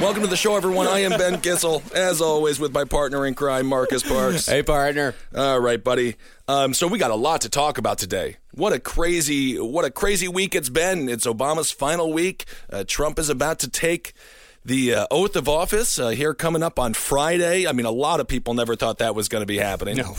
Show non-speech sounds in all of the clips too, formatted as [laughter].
Welcome to the show, everyone. I am Ben Kissel, as always, with my partner in crime, Marcus Parks. Hey, partner. All right, buddy. Um, so we got a lot to talk about today. What a crazy, what a crazy week it's been. It's Obama's final week. Uh, Trump is about to take the uh, oath of office uh, here coming up on Friday. I mean, a lot of people never thought that was going to be happening. No.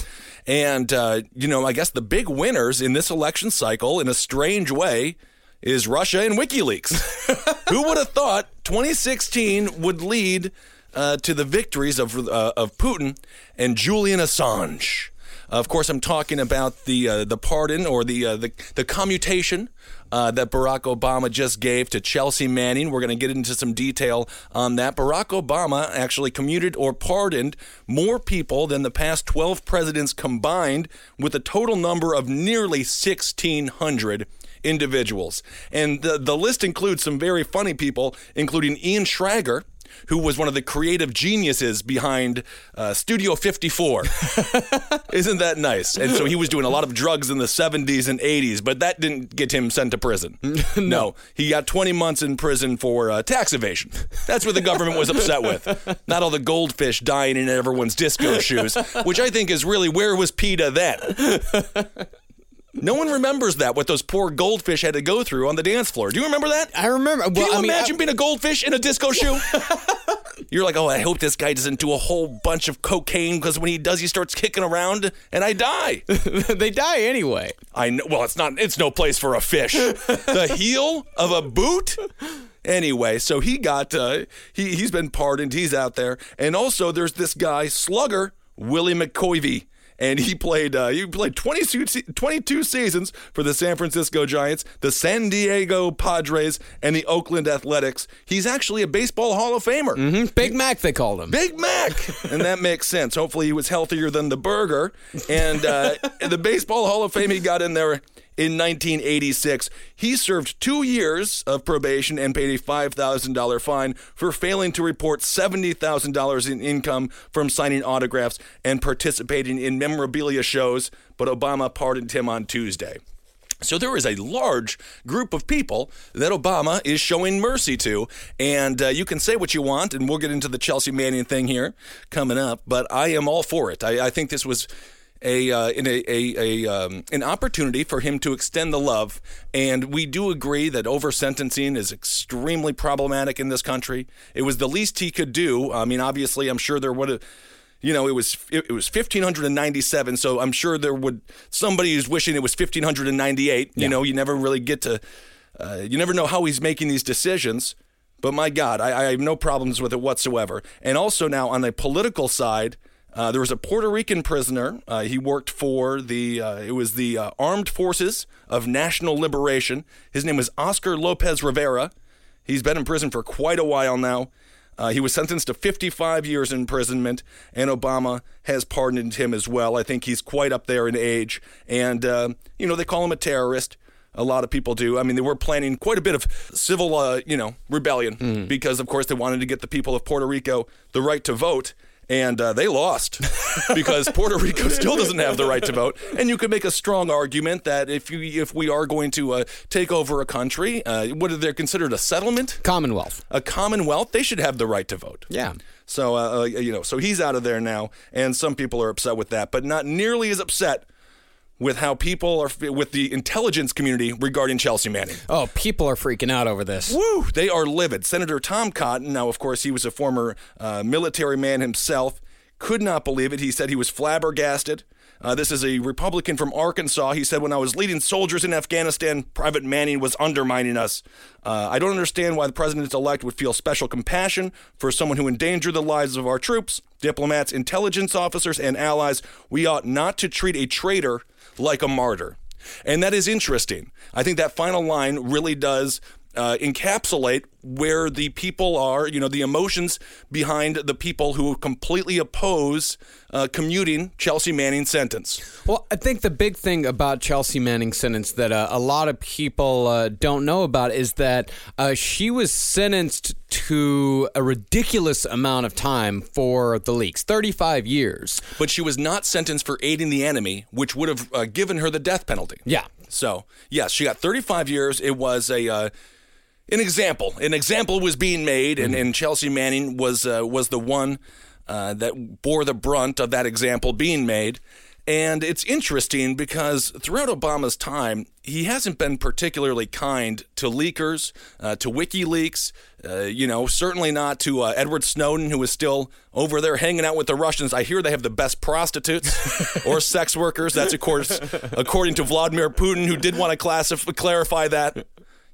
And, uh, you know, I guess the big winners in this election cycle, in a strange way, is Russia and WikiLeaks. [laughs] Who would have thought 2016 would lead uh, to the victories of, uh, of Putin and Julian Assange? Of course, I'm talking about the uh, the pardon or the uh, the, the commutation uh, that Barack Obama just gave to Chelsea Manning. We're going to get into some detail on that. Barack Obama actually commuted or pardoned more people than the past 12 presidents combined, with a total number of nearly 1,600 individuals. And the, the list includes some very funny people, including Ian Schrager who was one of the creative geniuses behind uh, Studio 54. [laughs] Isn't that nice? And so he was doing a lot of drugs in the 70s and 80s, but that didn't get him sent to prison. [laughs] no. he got 20 months in prison for uh, tax evasion. That's what the government was upset with. Not all the goldfish dying in everyone's disco shoes, which I think is really where was PETA then? [laughs] No one remembers that what those poor goldfish had to go through on the dance floor. Do you remember that? I remember. Can you I mean, imagine being a goldfish in a disco shoe? [laughs] You're like, oh, I hope this guy doesn't do a whole bunch of cocaine because when he does, he starts kicking around and I die. [laughs] they die anyway. I know. Well, it's not. It's no place for a fish. [laughs] the heel of a boot. Anyway, so he got uh, he he's been pardoned. He's out there, and also there's this guy slugger Willie McCovey and he played uh, he played 22, 22 seasons for the San Francisco Giants, the San Diego Padres, and the Oakland Athletics. He's actually a baseball Hall of Famer. hmm Big Mac, they called him. Big Mac, [laughs] and that makes sense. Hopefully, he was healthier than the burger. And uh, [laughs] the Baseball Hall of Fame he got in there in 1986. He served two years of probation and paid a $5,000 fine for failing to report $70,000 in income from signing autographs and participating in memorabilia shows. But Obama pardoned him on Tuesday. So there is a large group of people that Obama is showing mercy to, and uh, you can say what you want, and we'll get into the Chelsea Manning thing here coming up. But I am all for it. I, I think this was a uh, in a, a, a um, an opportunity for him to extend the love, and we do agree that over sentencing is extremely problematic in this country. It was the least he could do. I mean, obviously, I'm sure there would have you know, it was it, was 1597. So I'm sure there would somebody who's wishing it was 1598. You know, you never really get to, uh, you never know how he's making these decisions. But my God, I, I have no problems with it whatsoever. And also now on the political side, uh, there was a Puerto Rican prisoner. Uh, he worked for the uh, it was the uh, Armed Forces of National Liberation. His name was Oscar Lopez Rivera. He's been in prison for quite a while now. Uh, he was sentenced to 55 years imprisonment, and Obama has pardoned him as well. I think he's quite up there in age. And, uh, you know, they call him a terrorist. A lot of people do. I mean, they were planning quite a bit of civil, uh, you know, rebellion because, of course, they wanted to get the people of Puerto Rico the right to vote. And uh, they lost because [laughs] Puerto Rico still doesn't have the right to vote. And you could make a strong argument that if you if we are going to uh, take over a country, uh, what are they considered a settlement, Commonwealth. a commonwealth, they should have the right to vote. Yeah. So uh, uh, you know, so he's out of there now, and some people are upset with that, but not nearly as upset with how people are with the intelligence community regarding Chelsea Manning. Oh, people are freaking out over this. Woo! They are livid. Senator Tom Cotton, now of course he was a former uh, military man himself, could not believe it. He said he was flabbergasted. Uh, this is a Republican from Arkansas. He said, When I was leading soldiers in Afghanistan, Private Manning was undermining us. Uh, I don't understand why the president elect would feel special compassion for someone who endangered the lives of our troops, diplomats, intelligence officers, and allies. We ought not to treat a traitor like a martyr. And that is interesting. I think that final line really does uh, encapsulate where the people are, you know, the emotions behind the people who completely oppose uh, commuting Chelsea Manning's sentence. Well, I think the big thing about Chelsea Manning's sentence that uh, a lot of people uh, don't know about is that uh, she was sentenced to a ridiculous amount of time for the leaks 35 years. But she was not sentenced for aiding the enemy, which would have uh, given her the death penalty. Yeah. So, yes, she got 35 years. It was a. An example, an example was being made, and, and Chelsea Manning was uh, was the one uh, that bore the brunt of that example being made. And it's interesting because throughout Obama's time, he hasn't been particularly kind to leakers, uh, to WikiLeaks, uh, you know, certainly not to uh, Edward Snowden, who is still over there hanging out with the Russians. I hear they have the best prostitutes or [laughs] sex workers. That's, of course, according to Vladimir Putin, who did want to classify, clarify that.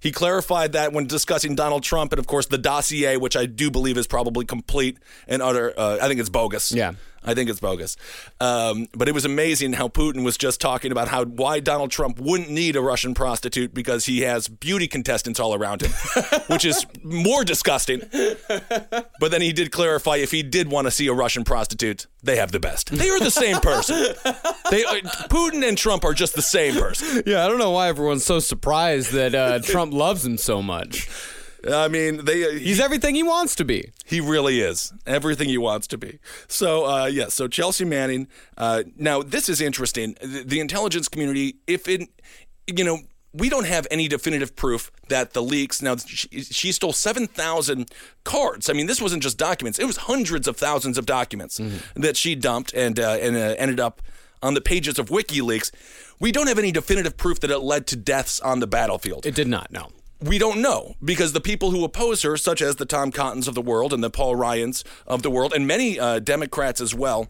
He clarified that when discussing Donald Trump and, of course, the dossier, which I do believe is probably complete and utter. Uh, I think it's bogus. Yeah. I think it's bogus. Um, but it was amazing how Putin was just talking about how why Donald Trump wouldn't need a Russian prostitute because he has beauty contestants all around him, [laughs] which is more disgusting. But then he did clarify if he did want to see a Russian prostitute, they have the best. They are the same person. They uh, Putin and Trump are just the same person. Yeah, I don't know why everyone's so surprised that uh, Trump loves him so much. I mean, they. Uh, He's everything he wants to be. He really is everything he wants to be. So, uh, yeah. So Chelsea Manning. Uh, now, this is interesting. The, the intelligence community, if it, you know, we don't have any definitive proof that the leaks. Now, she, she stole seven thousand cards. I mean, this wasn't just documents; it was hundreds of thousands of documents that she dumped and uh, and uh, ended up on the pages of WikiLeaks. We don't have any definitive proof that it led to deaths on the battlefield. It did not, no. We don't know because the people who oppose her, such as the Tom Cottons of the world and the Paul Ryans of the world, and many uh, Democrats as well,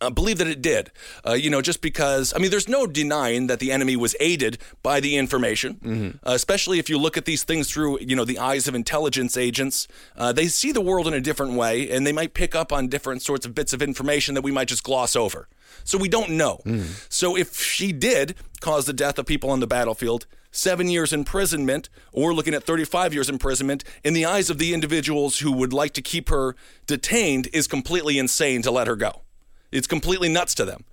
uh, believe that it did. Uh, you know, just because, I mean, there's no denying that the enemy was aided by the information, uh, especially if you look at these things through, you know, the eyes of intelligence agents. Uh, they see the world in a different way, and they might pick up on different sorts of bits of information that we might just gloss over. So we don't know. So if she did cause the death of people on the battlefield, seven years imprisonment, or looking at 35 years imprisonment, in the eyes of the individuals who would like to keep her detained, is completely insane to let her go. It's completely nuts to them.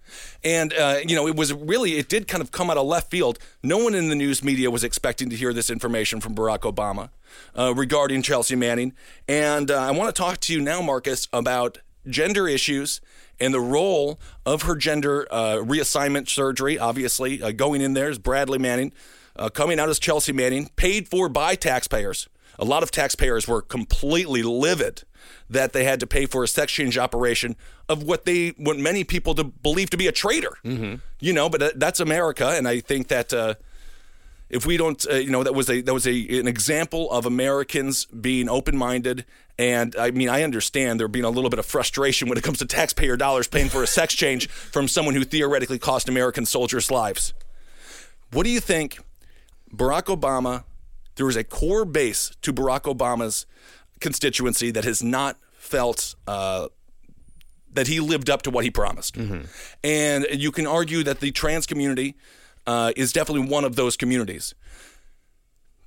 And, uh, you know, it was really, it did kind of come out of left field. No one in the news media was expecting to hear this information from Barack Obama uh, regarding Chelsea Manning. And uh, I want to talk to you now, Marcus, about gender issues and the role of her gender uh, reassignment surgery. Obviously, uh, going in there is Bradley Manning, uh, coming out as Chelsea Manning, paid for by taxpayers. A lot of taxpayers were completely livid that they had to pay for a sex change operation of what they what many people to believe to be a traitor. Mm-hmm. You know, but that's America, and I think that uh, if we don't, uh, you know, that was a that was a an example of Americans being open minded. And I mean, I understand there being a little bit of frustration when it comes to taxpayer dollars paying for a sex change from someone who theoretically cost American soldiers lives. What do you think, Barack Obama? There is a core base to Barack Obama's constituency that has not felt uh, that he lived up to what he promised. And you can argue that the trans community uh, is definitely one of those communities.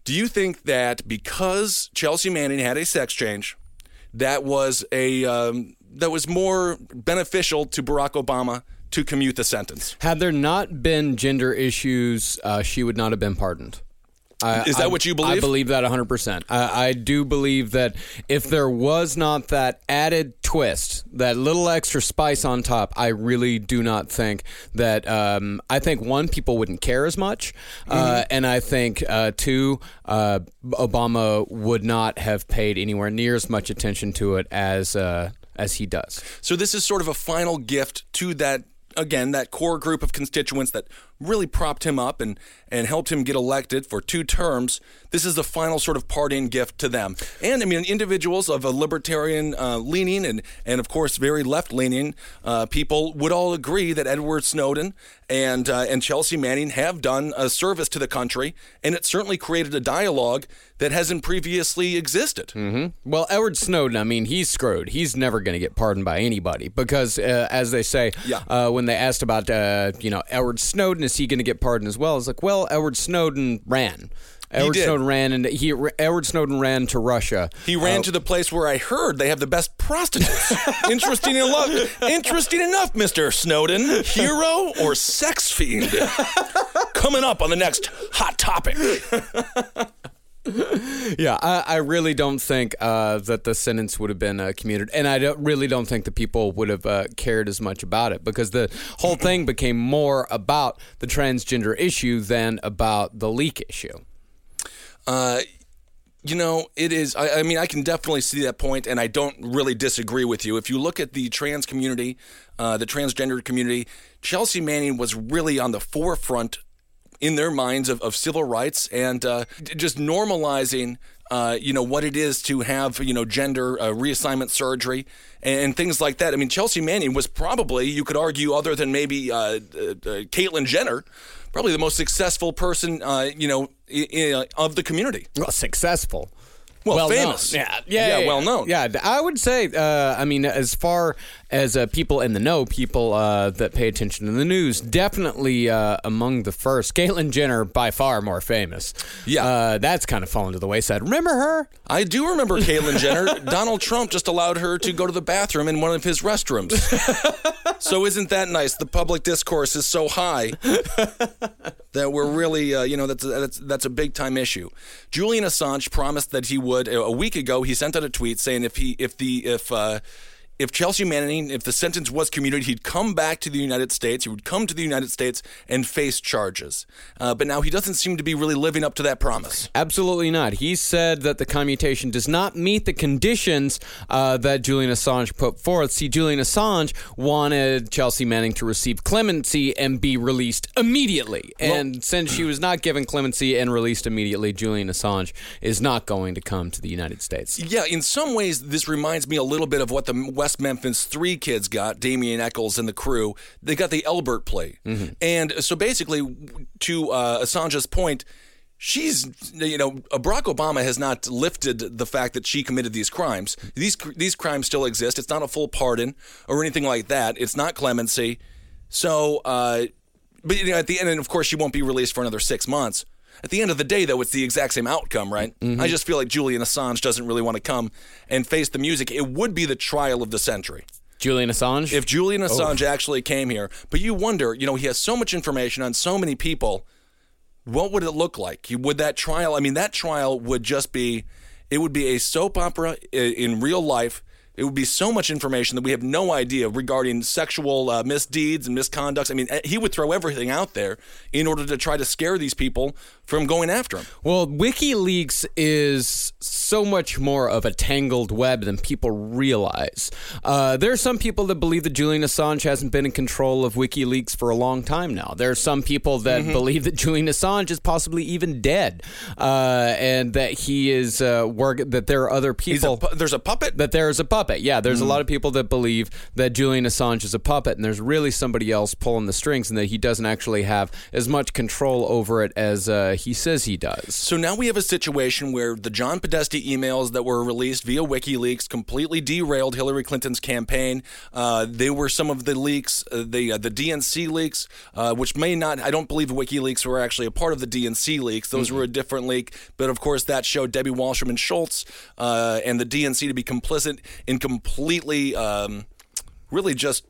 Do you think that because Chelsea Manning had a sex change, that was a um, that was more beneficial to Barack Obama to commute the sentence? Had there not been gender issues, uh, she would not have been pardoned. I, Is that I- what you believe? I believe? that 100%. I, I do believe that if there was not that added twist, that little extra spice on top, I really do not think that. Um, I think one, people wouldn't care as much, uh, Mm-hmm. and I think uh, two, uh, Obama would not have paid anywhere near as much attention to it as uh, as he does. So this is sort of a final gift to that again that core group of constituents that really propped him up and and helped him get elected for two terms. This is the final sort of parting gift to them. And I mean individuals of a libertarian uh, leaning and and of course very left leaning uh, people would all agree that Edward Snowden and uh, and Chelsea Manning have done a service to the country and it certainly created a dialogue that hasn't previously existed. Well, Edward Snowden, I mean, he's screwed. He's never going to get pardoned by anybody because, uh, as they say, Yeah. uh, when they asked about, uh, you know, Edward Snowden, is he going to get pardoned as well? It's like, well, Edward Snowden ran. Edward. Snowden ran, and he Edward Snowden ran to Russia. He ran uh, to the place where I heard they have the best prostitutes. [laughs] Interesting enough, interesting enough, Mister Snowden, hero or sex fiend? [laughs] Coming up on the next hot topic. [laughs] [laughs] Yeah, I, I really don't think uh, that the sentence would have been uh, commuted, and I don't, really don't think the people would have uh, cared as much about it because the whole thing became more about the transgender issue than about the leak issue. Uh, you know, it is. I, I mean, I can definitely see that point, and I don't really disagree with you. If you look at the trans community, uh, the transgender community, Chelsea Manning was really on the forefront in their minds of, of civil rights and uh, just normalizing. Uh, you know what it is to have you know gender uh, reassignment surgery and things like that. I mean, Chelsea Manning was probably you could argue, other than maybe uh, uh, uh, Caitlyn Jenner, probably the most successful person uh, you know i- i- of the community. Well, successful. Well, known. famous. Yeah, yeah, Yeah, well known. Yeah, I would say. Uh, I mean, as far as uh, people in the know, people uh, that pay attention to the news, definitely uh, among the first. Caitlyn Jenner, by far more famous. Yeah. uh, that's kind of fallen to the wayside. Remember her? I do remember Caitlyn Jenner. [laughs] Donald Trump just allowed her to go to the bathroom in one of his restrooms. [laughs] so isn't that nice? The public discourse is so high [laughs] that we're really, uh, you know, that's that's that's a big time issue. Julian Assange promised that he would a week ago. He sent out a tweet saying if he if the if uh, if Chelsea Manning, if the sentence was commuted, he'd come back to the United States. He would come to the United States and face charges. Uh, but now he doesn't seem to be really living up to that promise. Absolutely not. He said that the commutation does not meet the conditions uh, that Julian Assange put forth. See, Julian Assange wanted Chelsea Manning to receive clemency and be released immediately. And since she was not given clemency and released immediately, Julian Assange is not going to come to the United States. Yeah, in some ways, this reminds me a little bit of what the West Memphis Three kids got, Damien Echols and the crew. They got the Alford plea. And so basically, to uh, Assange's point, she's, you know, Barack Obama has not lifted the fact that she committed these crimes. These, these crimes still exist. It's not a full pardon or anything like that, it's not clemency. So, uh, but you know, at the end, and of course, she won't be released for another six months. At the end of the day, though, it's the exact same outcome, right? I just feel like Julian Assange doesn't really want to come and face the music. It would be the trial of the century Julian Assange? if Julian Assange actually came here. But you wonder, you know, he has so much information on so many people. What would it look like? Would that trial? I mean, that trial would just be, it would be a soap opera in real life. It would be so much information that we have no idea regarding sexual uh, misdeeds and misconducts. I mean, eh, he would throw everything out there in order to try to scare these people from going after him. Well, WikiLeaks is so much more of a tangled web than people realize. Uh, there are some people that believe that Julian Assange hasn't been in control of WikiLeaks for a long time now. There are some people that Mm-hmm. believe that Julian Assange is possibly even dead, uh, and that he is uh, work. That there are other He's a, people. pu- there's a puppet. that there is a puppet. Yeah, there's a Mm. lot of people that believe that Julian Assange is a puppet, and there's really somebody else pulling the strings, and that he doesn't actually have as much control over it as uh, he says he does. So now we have a situation where the John Podesta emails that were released via WikiLeaks completely derailed Hillary Clinton's campaign. Uh, they were some of the leaks, uh, the uh, the DNC leaks, uh, which may not. I don't believe WikiLeaks were actually a part of the DNC leaks. Those were a different leak, but of course that showed Debbie Wasserman Schultz uh, and the DNC to be complicit in completely, um, really just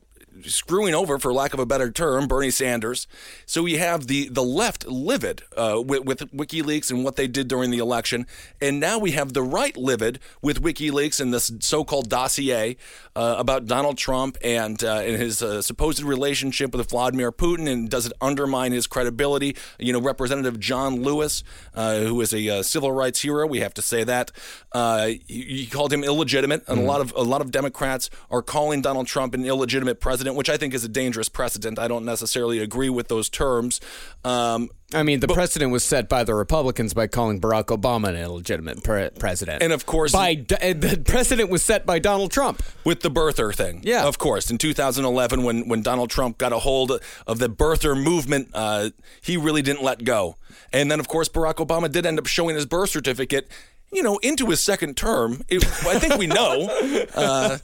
screwing over, for lack of a better term, Bernie Sanders. So we have the the left livid uh, with, with WikiLeaks and what they did during the election, and now we have the right livid with WikiLeaks and this so-called dossier uh, about Donald Trump and uh, and his uh, supposed relationship with Vladimir Putin, and does it undermine his credibility? You know, Representative John Lewis, uh, who is a uh, civil rights hero, we have to say that uh, he, he called him illegitimate, and a lot of a lot of Democrats are calling Donald Trump an illegitimate president, which I think is a dangerous precedent. I don't necessarily agree with those terms. Um, I mean, the precedent was set by the Republicans by calling Barack Obama an illegitimate pre- president, And of course- by the precedent was set by Donald Trump. with the birther thing. Yeah. Of course. In 2011, when, when Donald Trump got a hold of the birther movement, uh, he really didn't let go. And then, of course, Barack Obama did end up showing his birth certificate. You know, into his second term, It- I think we know. [laughs] Uh,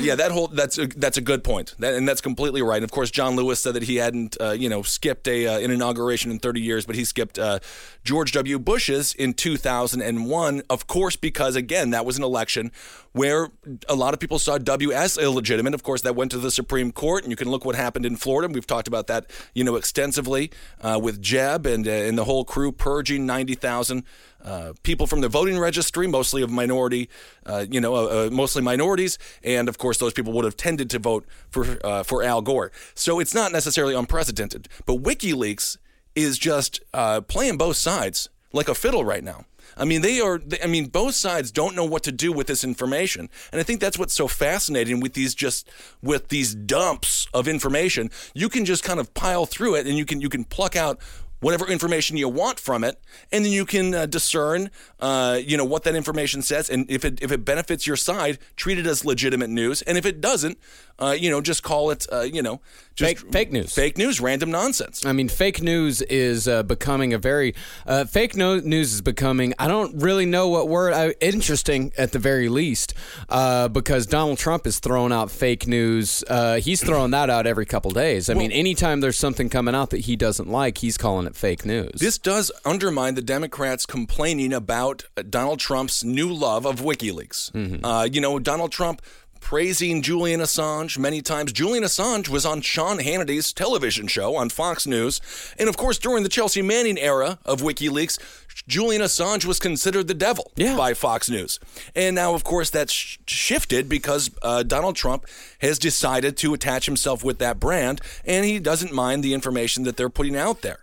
yeah, that whole that's a, that's a good point, that, and that's completely right. And of course, John Lewis said that he hadn't, uh, you know, skipped a uh, an inauguration in 30 years, but he skipped uh, George W. Bush's in 2001. Of course, because again, that was an election where a lot of people saw W as illegitimate. Of course, that went to the Supreme Court, and you can look what happened in Florida. We've talked about that, you know, extensively uh, with Jeb and uh, and the whole crew purging 90,000 uh, people from the voting registry, mostly of minority, uh, you know, uh, uh, mostly minorities, and of course, those people would have tended to vote for uh, for Al Gore. So it's not necessarily unprecedented. But WikiLeaks is just uh, playing both sides like a fiddle right now. I mean, they are. I mean, both sides don't know what to do with this information, and I think that's what's so fascinating with these just with these dumps of information. You can just kind of pile through it, and you can you can pluck out whatever information you want from it, and then you can uh, discern, uh, you know, what that information says, and if it if it benefits your side, treat it as legitimate news, and if it doesn't, uh, you know, just call it, uh, you know, just Fake- fake news. fake news, random nonsense. I mean, fake news is uh, becoming a very uh, fake no- news is becoming. I don't really know what word. Uh, interesting at the very least, uh, because Donald Trump is throwing out fake news. Uh, he's throwing that out every couple days. I mean, anytime there's something coming out that he doesn't like, he's calling it fake news. This does undermine the Democrats complaining about uh, Donald Trump's new love of WikiLeaks. Uh, you know, Donald Trump praising Julian Assange many times. Julian Assange was on Sean Hannity's television show on Fox News. And of course, during the Chelsea Manning era of WikiLeaks, Julian Assange was considered the devil Yeah. by Fox News. And now, of course, that's sh- shifted because uh, Donald Trump has decided to attach himself with that brand and he doesn't mind the information that they're putting out there.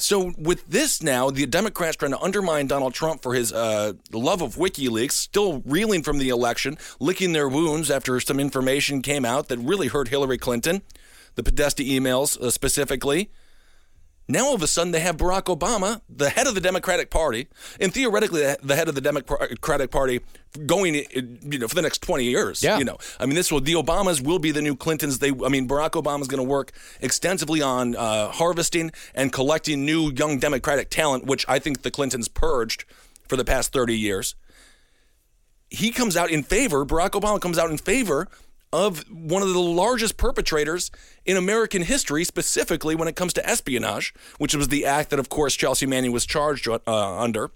So with this now, the Democrats trying to undermine Donald Trump for his uh, love of WikiLeaks, still reeling from the election, licking their wounds after some information came out that really hurt Hillary Clinton, the Podesta emails uh, specifically. Now all of a sudden they have Barack Obama, the head of the Democratic Party, and theoretically the head of the Democratic Party going, you know, for the next twenty years. Yeah. You know, I mean, this will the Obamas will be the new Clintons. They, I mean, Barack Obama is going to work extensively on uh, harvesting and collecting new young Democratic talent, which I think the Clintons purged for the past thirty years. He comes out in favor. Barack Obama comes out in favor of one of the largest perpetrators in American history, specifically when it comes to espionage, which was the act that, of course, Chelsea Manning was charged uh, under.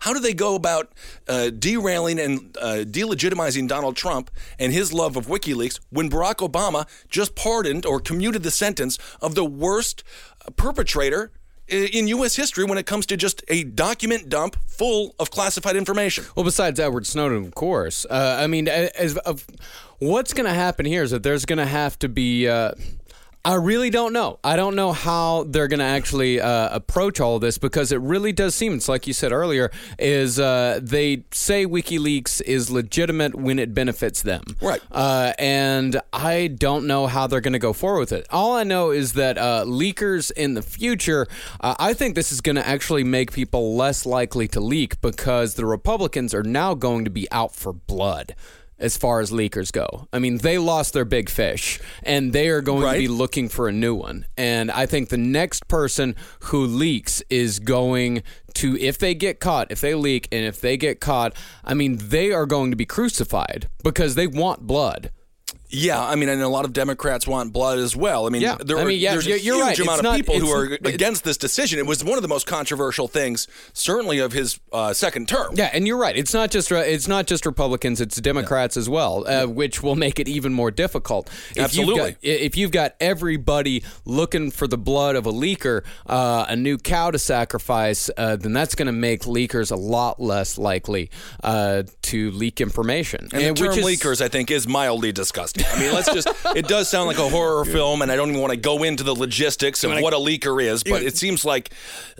How do they go about uh, derailing and uh, delegitimizing Donald Trump and his love of WikiLeaks when Barack Obama just pardoned or commuted the sentence of the worst perpetrator in U.S. history when it comes to just a document dump full of classified information? Well, besides Edward Snowden, of course. Uh, I mean, as, of, what's going to happen here is that there's going to have to be. Uh, I really don't know. I don't know how they're going to actually uh, approach all of this because it really does seem, it's like you said earlier, is uh, they say WikiLeaks is legitimate when it benefits them. Right. Uh, and I don't know how they're going to go forward with it. All I know is that uh, leakers in the future, uh, I think this is going to actually make people less likely to leak because the Republicans are now going to be out for blood. As far as leakers go, I mean, they lost their big fish and they are going Right. to be looking for a new one. And I think the next person who leaks is going to, if they get caught, if they leak and if they get caught, I mean, they are going to be crucified because they want blood. Yeah, I mean, and a lot of Democrats want blood as well. I mean, Yeah, there I are, mean, yeah, there's you're- a huge right. amount It's of not- people who are against this decision. It was one of the most controversial things, certainly of his uh, second term. Yeah, and you're right. It's not just uh, it's not just Republicans; it's Democrats as well, uh, which will make it even more difficult. If Absolutely. You've got, if you've got everybody looking for the blood of a leaker, uh, a new cow to sacrifice, uh, then that's going to make leakers a lot less likely uh, to leak information. And the which term is- leakers, I think, is mildly disgusting. I mean, let's just, it does sound like a horror film, and I don't even want to go into the logistics of what a leaker is, but it seems like,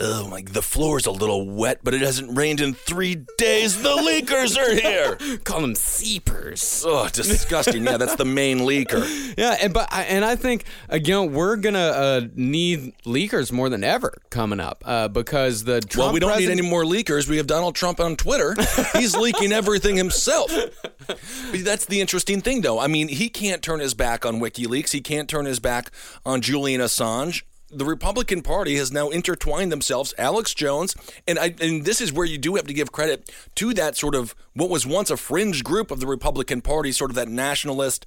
oh, like the floor's a little wet, but it hasn't rained in three days. The leakers are here. [laughs] call them seepers. Oh, disgusting. Yeah, that's the main leaker. [laughs] Yeah, and but I- and I think again we're gonna uh, need leakers more than ever coming up uh, because the Trump well, we don't president- need any more leakers. We have Donald Trump on Twitter. He's leaking everything himself. [laughs] But that's the interesting thing, though. I mean, he can't turn his back on WikiLeaks. He can't turn his back on Julian Assange. The Republican Party has now intertwined themselves. Alex Jones, and I, and this is where you do have to give credit to that sort of what was once a fringe group of the Republican Party, sort of that nationalist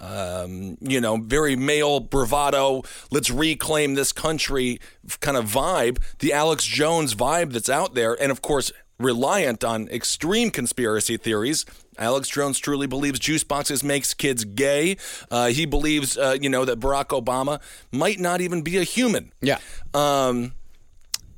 um, you know, very male bravado, let's reclaim this country kind of vibe, the Alex Jones vibe that's out there, and of course, reliant on extreme conspiracy theories. Alex Jones truly believes juice boxes makes kids gay. Uh, he believes, uh, you know, that Barack Obama might not even be a human. Yeah. Um,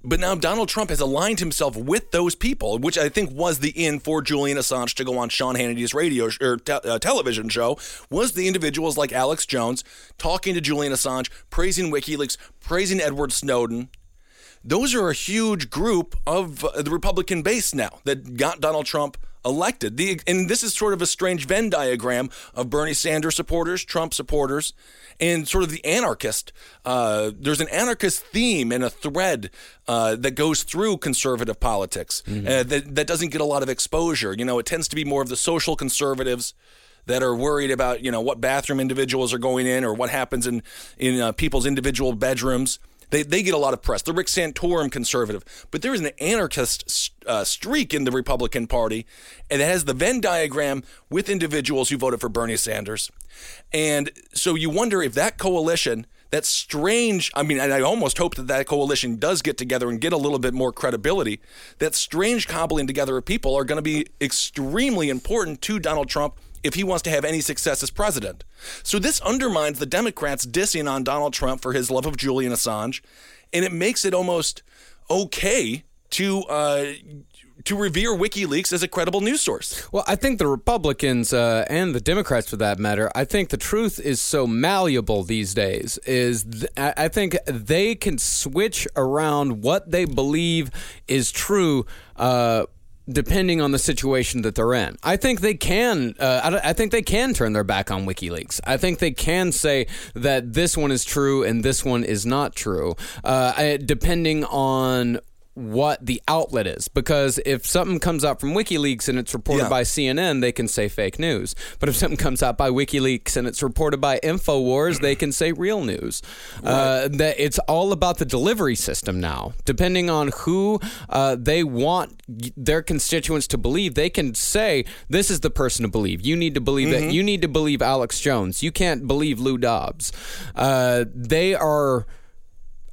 but now Donald Trump has aligned himself with those people, which I think was the in for Julian Assange to go on Sean Hannity's radio sh- or te- uh, television show. Was the individuals like Alex Jones talking to Julian Assange, praising WikiLeaks, praising Edward Snowden. Those are a huge group of uh, the Republican base now that got Donald Trump elected. The, and this is sort of a strange Venn diagram of Bernie Sanders supporters, Trump supporters, and sort of the anarchist. Uh, there's an anarchist theme and a thread uh, that goes through conservative politics uh, that, that doesn't get a lot of exposure. You know, it tends to be more of the social conservatives that are worried about you know what bathroom individuals are going in or what happens in in uh, people's individual bedrooms. They, they get a lot of press. The Rick Santorum conservative, but there is an anarchist uh, streak in the Republican Party, and it has the Venn diagram with individuals who voted for Bernie Sanders, and so you wonder if that coalition. That strange, I mean, and I almost hope that that coalition does get together and get a little bit more credibility. That strange cobbling together of people are going to be extremely important to Donald Trump if he wants to have any success as president. So this undermines the Democrats dissing on Donald Trump for his love of Julian Assange, and it makes it almost okay to uh, to revere WikiLeaks as a credible news source. Well, I think the Republicans uh, and the Democrats, for that matter, I think the truth is so malleable these days. Is th- I think they can switch around what they believe is true. Uh, Depending on the situation that they're in, I think they can. Uh, I, I think they can turn their back on WikiLeaks. I think they can say that this one is true and this one is not true, uh, depending on what the outlet is because if something comes out from WikiLeaks and it's reported Yeah. by CNN, they can say fake news. But if something comes out by WikiLeaks and it's reported by Infowars, they can say real news. Uh, that it's all about the delivery system now. Depending on who uh, they want their constituents to believe, they can say this is the person to believe. You need to believe that. You need to believe Alex Jones. You can't believe Lou Dobbs. Uh, they are.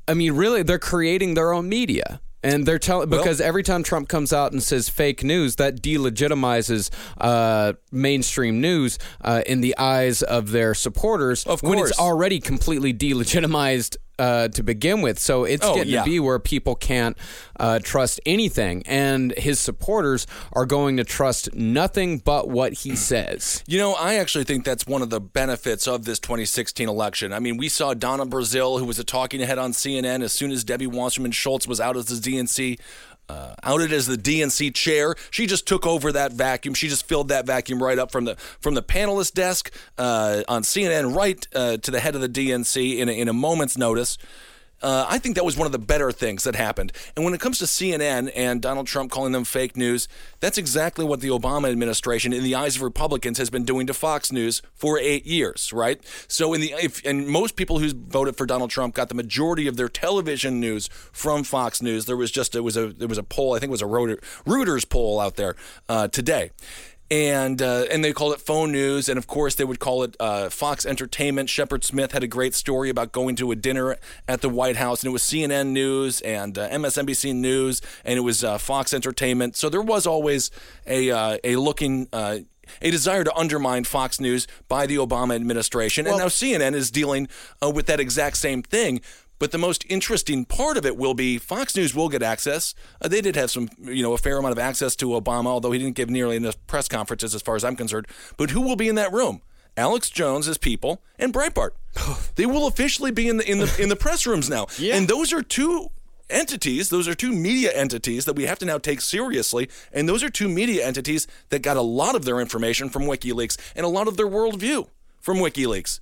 I mean, really, they're creating their own media. And they're telling because every time Trump comes out and says fake news, that delegitimizes uh, mainstream news uh, in the eyes of their supporters. Of course, when it's already completely delegitimized uh, to begin with. So it's Oh, getting yeah. to be where people can't uh, trust anything, and his supporters are going to trust nothing but what he says. You know, I actually think that's one of the benefits of this 2016 election. I mean, we saw Donna Brazile, who was a talking head on CNN, as soon as Debbie Wasserman Schultz was out as the DNC. Uh, outed as the DNC chair, she just took over that vacuum. She just filled that vacuum right up from the from the panelist desk uh, on CNN, right uh, to the head of the DNC in a, in a moment's notice. Uh, I think that was one of the better things that happened. And when it comes to CNN and Donald Trump calling them fake news, that's exactly what the Obama administration, in the eyes of Republicans, has been doing to Fox News for eight years, right? So, in the if, and most people who voted for Donald Trump got the majority of their television news from Fox News. There was just it was a there was a poll, I think it was a Reuters, poll out there uh, today. And uh, and they called it phone news, and of course they would call it uh, Fox Entertainment. Shepard Smith had a great story about going to a dinner at the White House, and it was CNN News and uh, MSNBC News, and it was uh, Fox Entertainment. So there was always a uh, a looking. Uh, a desire to undermine Fox News by the Obama administration. and now CNN is dealing uh, with that exact same thing. But the most interesting part of it will be Fox News will get access. Uh, they did have some, you know, a fair amount of access to Obama, although he didn't give nearly enough press conferences as far as I'm concerned. But who will be in that room? Alex Jones, his people, and Breitbart. [sighs] they will officially be in the in the in the press rooms now. [laughs] Yeah. And those are two entities, those are two media entities that we have to now take seriously. And those are two media entities that got a lot of their information from WikiLeaks and a lot of their worldview from WikiLeaks.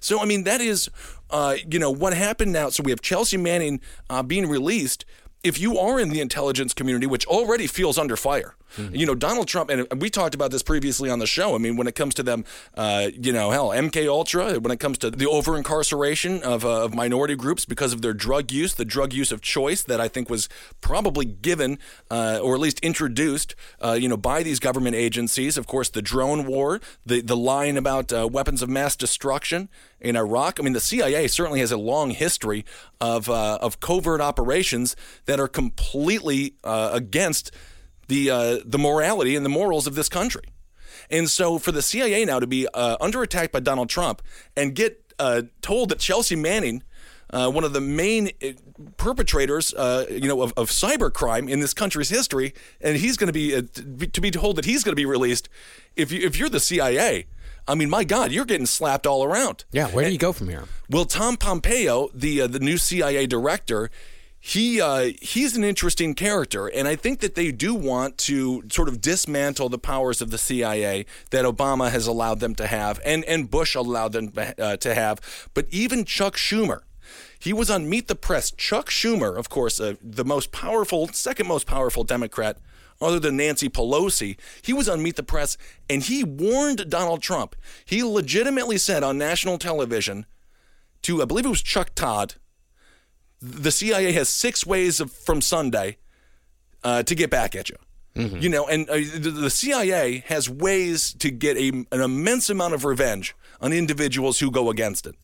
So, I mean, that is, uh, you know, what happened now. So we have Chelsea Manning uh, being released. If you are in the intelligence community, which already feels under fire, you know, Donald Trump, and we talked about this previously on the show. I mean, when it comes to them, uh, you know, hell, MK Ultra, when it comes to the over incarceration of, uh, of minority groups because of their drug use, the drug use of choice that I think was probably given uh, or at least introduced, uh, you know, by these government agencies. Of course, the drone war, the the line about uh, weapons of mass destruction in Iraq. I mean, the CIA certainly has a long history of uh, of covert operations that are completely against the uh, the morality and the morals of this country. And so, for the CIA now to be uh, under attack by Donald Trump and get uh, told that Chelsea Manning, uh, one of the main uh, perpetrators, uh, you know, of, of cybercrime in this country's history, and he's going to be uh, to be- told that he's going to be released. If you, if you're the CIA, I mean, my God, you're getting slapped all around. Yeah, where do you go from here? Well, Tom Pompeo, the uh, the new CIA director, he uh, he's an interesting character, and I think that they do want to sort of dismantle the powers of the CIA that Obama has allowed them to have, and and Bush allowed them uh, to have. But even Chuck Schumer. He was on Meet the Press. Chuck Schumer, of course, uh, the most powerful, second most powerful Democrat, other than Nancy Pelosi, he was on Meet the Press and he warned Donald Trump. He legitimately said on national television to, I believe it was Chuck Todd, the CIA has six ways of, from Sunday uh, to get back at you. You know, and uh, the, the CIA has ways to get a, an immense amount of revenge on individuals who go against it.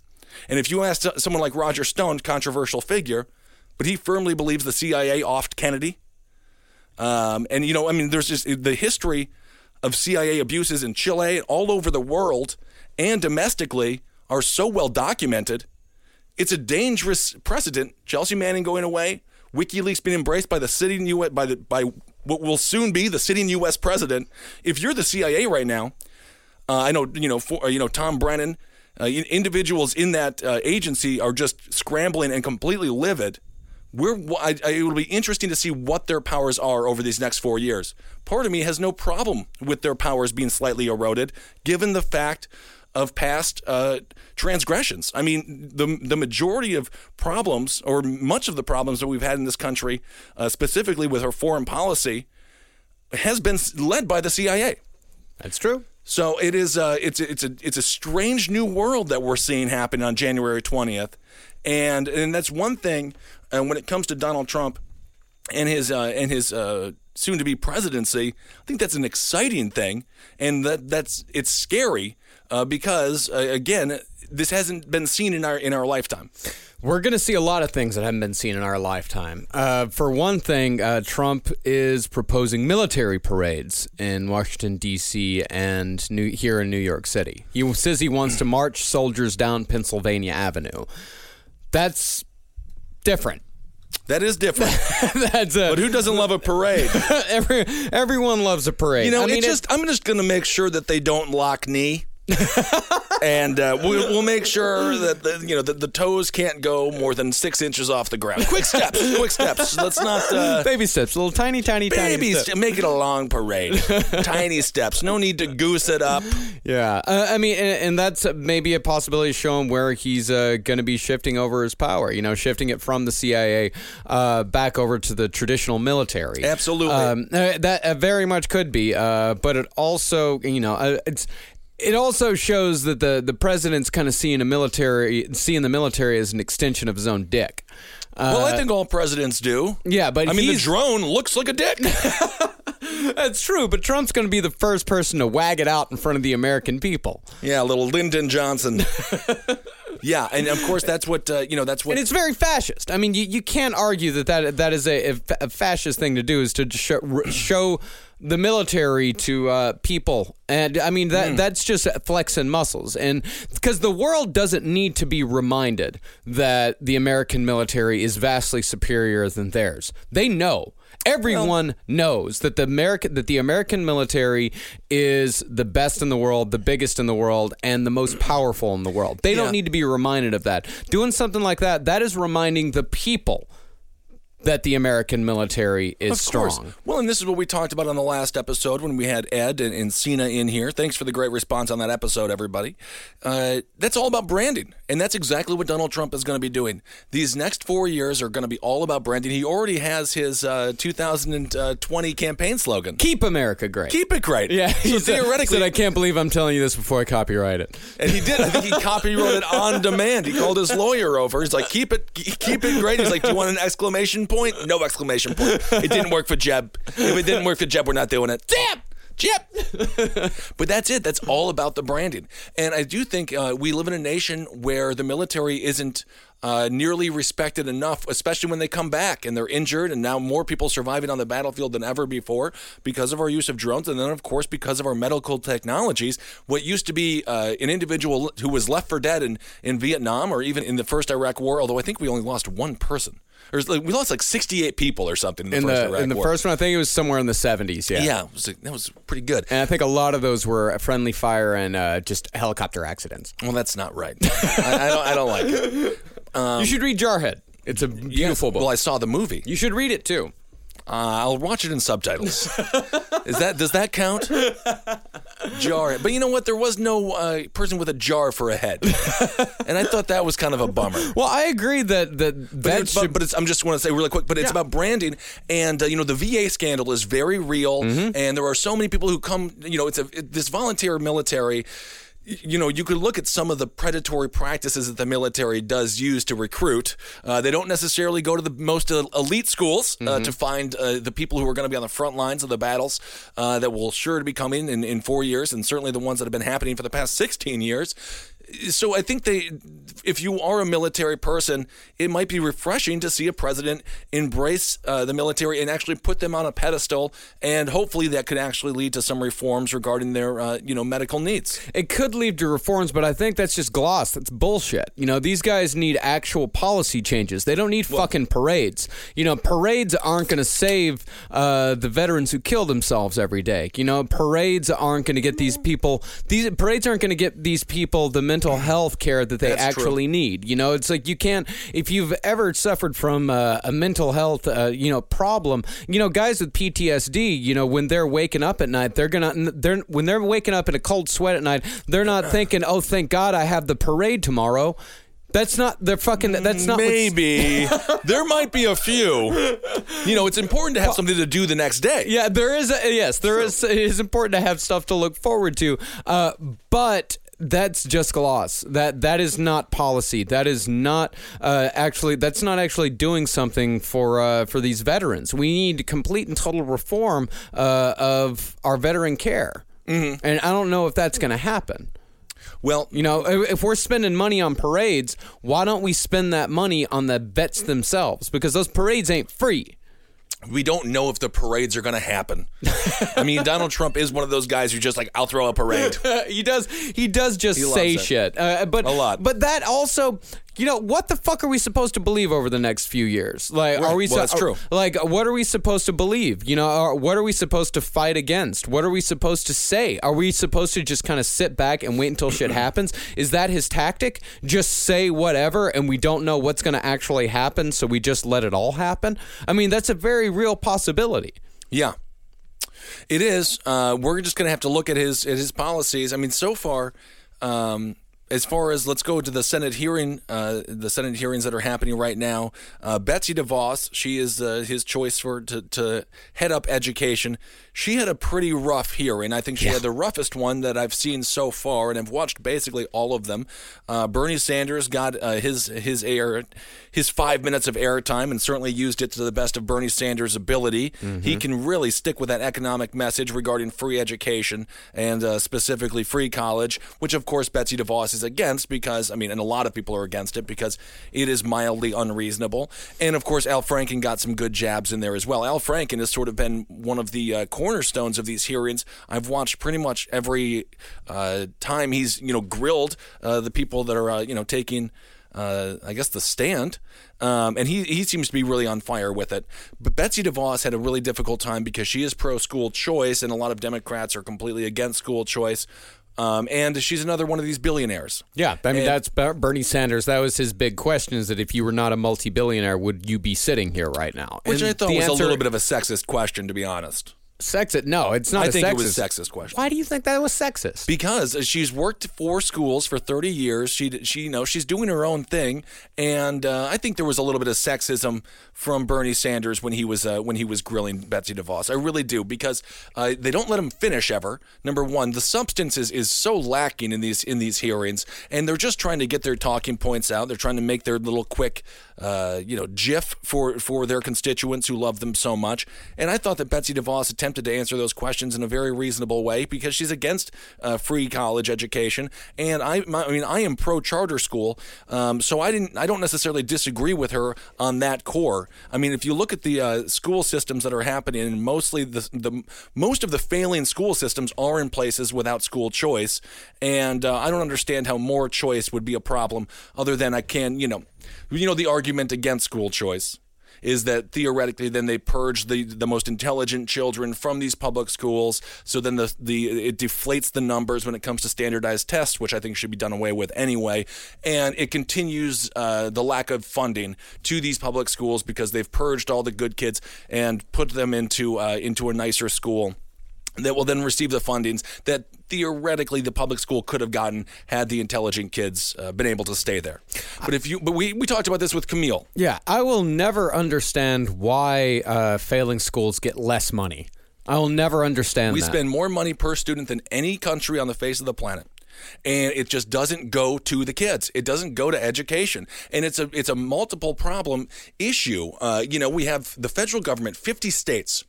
And if you ask someone like Roger Stone, controversial figure, but he firmly believes the CIA offed Kennedy. Um, and, you know, I mean, there's just the history of CIA abuses in Chile, all over the world, and domestically are so well documented. It's a dangerous precedent. Chelsea Manning going away, WikiLeaks being embraced by the sitting U.S. by the by what will soon be the sitting U.S. president. If you're the CIA right now, uh, I know you know for, you know Tom Brennan, uh, in- individuals in that uh, agency are just scrambling and completely livid. We're, I, I, it will be interesting to see what their powers are over these next four years. Part of me has no problem with their powers being slightly eroded, given the fact of past uh, transgressions. I mean, the the majority of problems, or much of the problems that we've had in this country, uh, specifically with our foreign policy, has been led by the CIA. That's true. So it is. Uh, it's it's a it's a strange new world that we're seeing happen on January twentieth, and and that's one thing. And when it comes to Donald Trump and his uh, and his uh, soon to be presidency, I think that's an exciting thing, and that that's it's scary uh, because uh, again, this hasn't been seen in our in our lifetime. We're going to see a lot of things that haven't been seen in our lifetime. Uh, for one thing, uh, Trump is proposing military parades in Washington, D.C., and New- here in New York City. He says he wants to march soldiers down Pennsylvania Avenue. That's different. That is different. [laughs] That's a, but who doesn't love a parade? [laughs] Every, everyone loves a parade. You know, I mean, it's just I'm just going to make sure that they don't lock knee. [laughs] and uh, we'll, we'll make sure that the, you know the, the toes can't go more than six inches off the ground. Quick steps, quick steps. Let's not uh, baby steps, little tiny, tiny, tiny baby steps. steps. Make it a long parade. tiny steps. No need to goose it up. Yeah, uh, I mean, and, and that's maybe a possibility showing where he's uh, going to be shifting over his power. You know, shifting it from the CIA uh, back over to the traditional military. Absolutely. um, uh, that uh, very much could be. Uh, but it also, you know, uh, it's. It also shows that the, the president's kind of seeing a military seeing the military as an extension of his own dick. well, I think all presidents do. Yeah, but I mean, the drone looks like a dick. [laughs] That's true, but Trump's going to be the first person to wag it out in front of the American people. Yeah, little Lyndon Johnson. [laughs] yeah, and of course that's what uh, you know. That's what And it's very fascist. I mean, you, you can't argue that that, that is a, a fascist thing to do is to show, show the military to uh, people. And I mean, that that's just flexing muscles. And because the world doesn't need to be reminded that the American military is vastly superior than theirs. They know. Everyone knows that the American that the American military is the best in the world, the biggest in the world, and the most powerful in the world. They Yeah. don't need to be reminded of that. Doing something like that, that is reminding the people that the American military is Of strong. Well, and this is what we talked about on the last episode when we had Ed and, and Cena in here. Thanks for the great response on that episode, everybody. Uh, that's all about branding, and that's exactly what Donald Trump is going to be doing. These next four years are going to be all about branding. He already has his uh, 2020 campaign slogan. Keep America great. Keep it great. yeah, So theoretically, said, I can't believe I'm telling you this before I copyright it. and he did. I think he copyrighted on demand. He called his lawyer over. He's like, "Keep it, keep it great." He's like, "Do you want an exclamation point?" No exclamation point. It didn't work for Jeb. If it didn't work for Jeb, we're not doing it. Jeb. Jeb. [laughs] but that's it. That's all about the branding. And I do think uh, we live in a nation where the military isn't uh, nearly respected enough, especially when they come back and they're injured, and now more people surviving on the battlefield than ever before because of our use of drones, and then of course because of our medical technologies. What used to be uh, an individual who was left for dead in, in Vietnam or even in the first Iraq War, although I think we only lost one person. Or like, we lost like 68 people or something in the In first the in the first one, I think it was somewhere in the 70s. Yeah. yeah, it was, that was pretty good. And I think a lot of those were friendly fire and uh, just helicopter accidents. Well, that's not right. I, I don't. I don't like it. [laughs] you should read Jarhead. It's a beautiful book. Well, I saw the movie. you should read it too. Uh, I'll watch it in subtitles. Is that does that count? Jar. But you know what? There was no uh, person with a jar for a head, and I thought that was kind of a bummer. Well, I agree that that But, that it's, but, but I'm just want to say really quick, but it's Yeah. about branding, and uh, you know the VA scandal is very real, Mm-hmm. and there are so many people who come. You know, it's a it, this volunteer military. You know, you could look at some of the predatory practices that the military does use to recruit. Uh, they don't necessarily go to the most elite schools uh, to find uh, the people who are going to be on the front lines of the battles uh, that will sure to be coming in, in four years, and certainly the ones that have been happening for the past 16 years. So I think they, if you are a military person, it might be refreshing to see a president embrace uh, the military and actually put them on a pedestal, and hopefully that could actually lead to some reforms regarding their, uh, you know, medical needs. It could lead to reforms, but I think that's just gloss. That's bullshit. You know, these guys need actual policy changes. They don't need fucking parades. You know, parades aren't going to save uh, the veterans who kill themselves every day. You know, parades aren't going to get these people. These parades aren't going to get these people the mental health care that they That's true. actually need. You know, it's like you can't. If you've ever suffered from uh, a mental health, uh, you know, problem, you know, guys with PTSD, you know, when they're waking up at night, they're gonna, they're when they're waking up in a cold sweat at night, they're not [sighs] thinking, oh, thank God I have the parade tomorrow. That's not. They're fucking. That's not. Maybe [laughs] there might be a few. You know, it's important to have something to do the next day. Yeah, there is. A, yes, there is. It is important to have stuff to look forward to. Uh, but that's just gloss. That that is not policy. That is not uh, actually. That's not actually doing something for uh, for these veterans. We need complete and total reform uh, of our veteran care. Mm-hmm. And I don't know if that's going to happen. Well, You know, if if we're spending money on parades, why don't we spend that money on the vets themselves? Because those parades ain't free. We don't know if the parades are going to happen. I mean, [laughs] Donald Trump is one of those guys who just like, I'll throw a parade. [laughs] he does. He does just He say shit. Uh, but A lot. But that also, you know, what the fuck are we supposed to believe over the next few years? Like, Right. are we? Well, that's are- true. Like, what are we supposed to believe? You know, or what are we supposed to fight against? What are we supposed to say? Are we supposed to just kind of sit back and wait until shit [clears throat] happens? Is that his tactic? Just say whatever, and we don't know what's going to actually happen, so we just let it all happen. I mean, that's a very real possibility. Yeah, it is. Uh, we're just going to have to look at his at his policies. I mean, so far, um, as far as let's go to the Senate hearing, uh, the Senate hearings that are happening right now. Uh, Betsy DeVos, she is uh, his choice for to, to head up education. She had a pretty rough hearing. I think she had the roughest one that I've seen so far, and I've watched basically all of them. Uh, Bernie Sanders got uh, his his air, his five minutes of airtime, and certainly used it to the best of Bernie Sanders' ability. He can really stick with that economic message regarding free education and uh, specifically free college, which of course Betsy DeVos is against because I mean, and a lot of people are against it because it is mildly unreasonable. And of course, Al Franken got some good jabs in there as well. Al Franken has sort of been one of the uh, cornerstones of these hearings. I've watched pretty much every uh, time he's you know grilled uh, the people that are uh, you know taking. Uh, I guess the stand, um, and he he seems to be really on fire with it. But Betsy DeVos had a really difficult time because she is pro school choice, and a lot of Democrats are completely against school choice. Um, and she's another one of these billionaires. Yeah, I mean And- that's Bernie Sanders. That was his big question: is that if you were not a multi-billionaire, would you be sitting here right now? Which And I thought was a little bit of a sexist question, to be honest. Sexist. No, it's not. I a think sexist. it was a sexist question. Why do you think that was sexist? Because she's worked for schools for 30 years. She, she, you know, she's doing her own thing, and uh, I think there was a little bit of sexism from Bernie Sanders when he was uh, when he was grilling Betsy DeVos. I really do because uh, they don't let him finish ever. Number one, the substance is, is so lacking in these in these hearings, and they're just trying to get their talking points out. They're trying to make their little quick, uh, you know, GIF for for their constituents who love them so much. And I thought that Betsy DeVos attempted to answer those questions in a very reasonable way because she's against uh, free college education, and I, my, I mean, I am pro charter school, um, so I didn't, I don't necessarily disagree with her on that core. I mean, if you look at the uh, school systems that are happening, mostly the the most of the failing school systems are in places without school choice, and uh, I don't understand how more choice would be a problem, other than I can, you know, you know, the argument against school choice is that theoretically then they purge the, the most intelligent children from these public schools. So then the, the it deflates the numbers when it comes to standardized tests which i think should be done away with anyway. And it continues uh, the lack of funding to these public schools because they've purged all the good kids and put them into uh, into a nicer school that will then receive the fundings that theoretically the public school could have gotten had the intelligent kids uh, been able to stay there. But if you, but we, we talked about this with Kmele. Yeah, I will never understand why uh, failing schools get less money. I will never understand that We that. spend more money per student than any country on the face of the planet. And it just doesn't go to the kids. It doesn't go to education, and it's a it's a multiple problem issue. Uh, you know, we have the federal government, fifty states,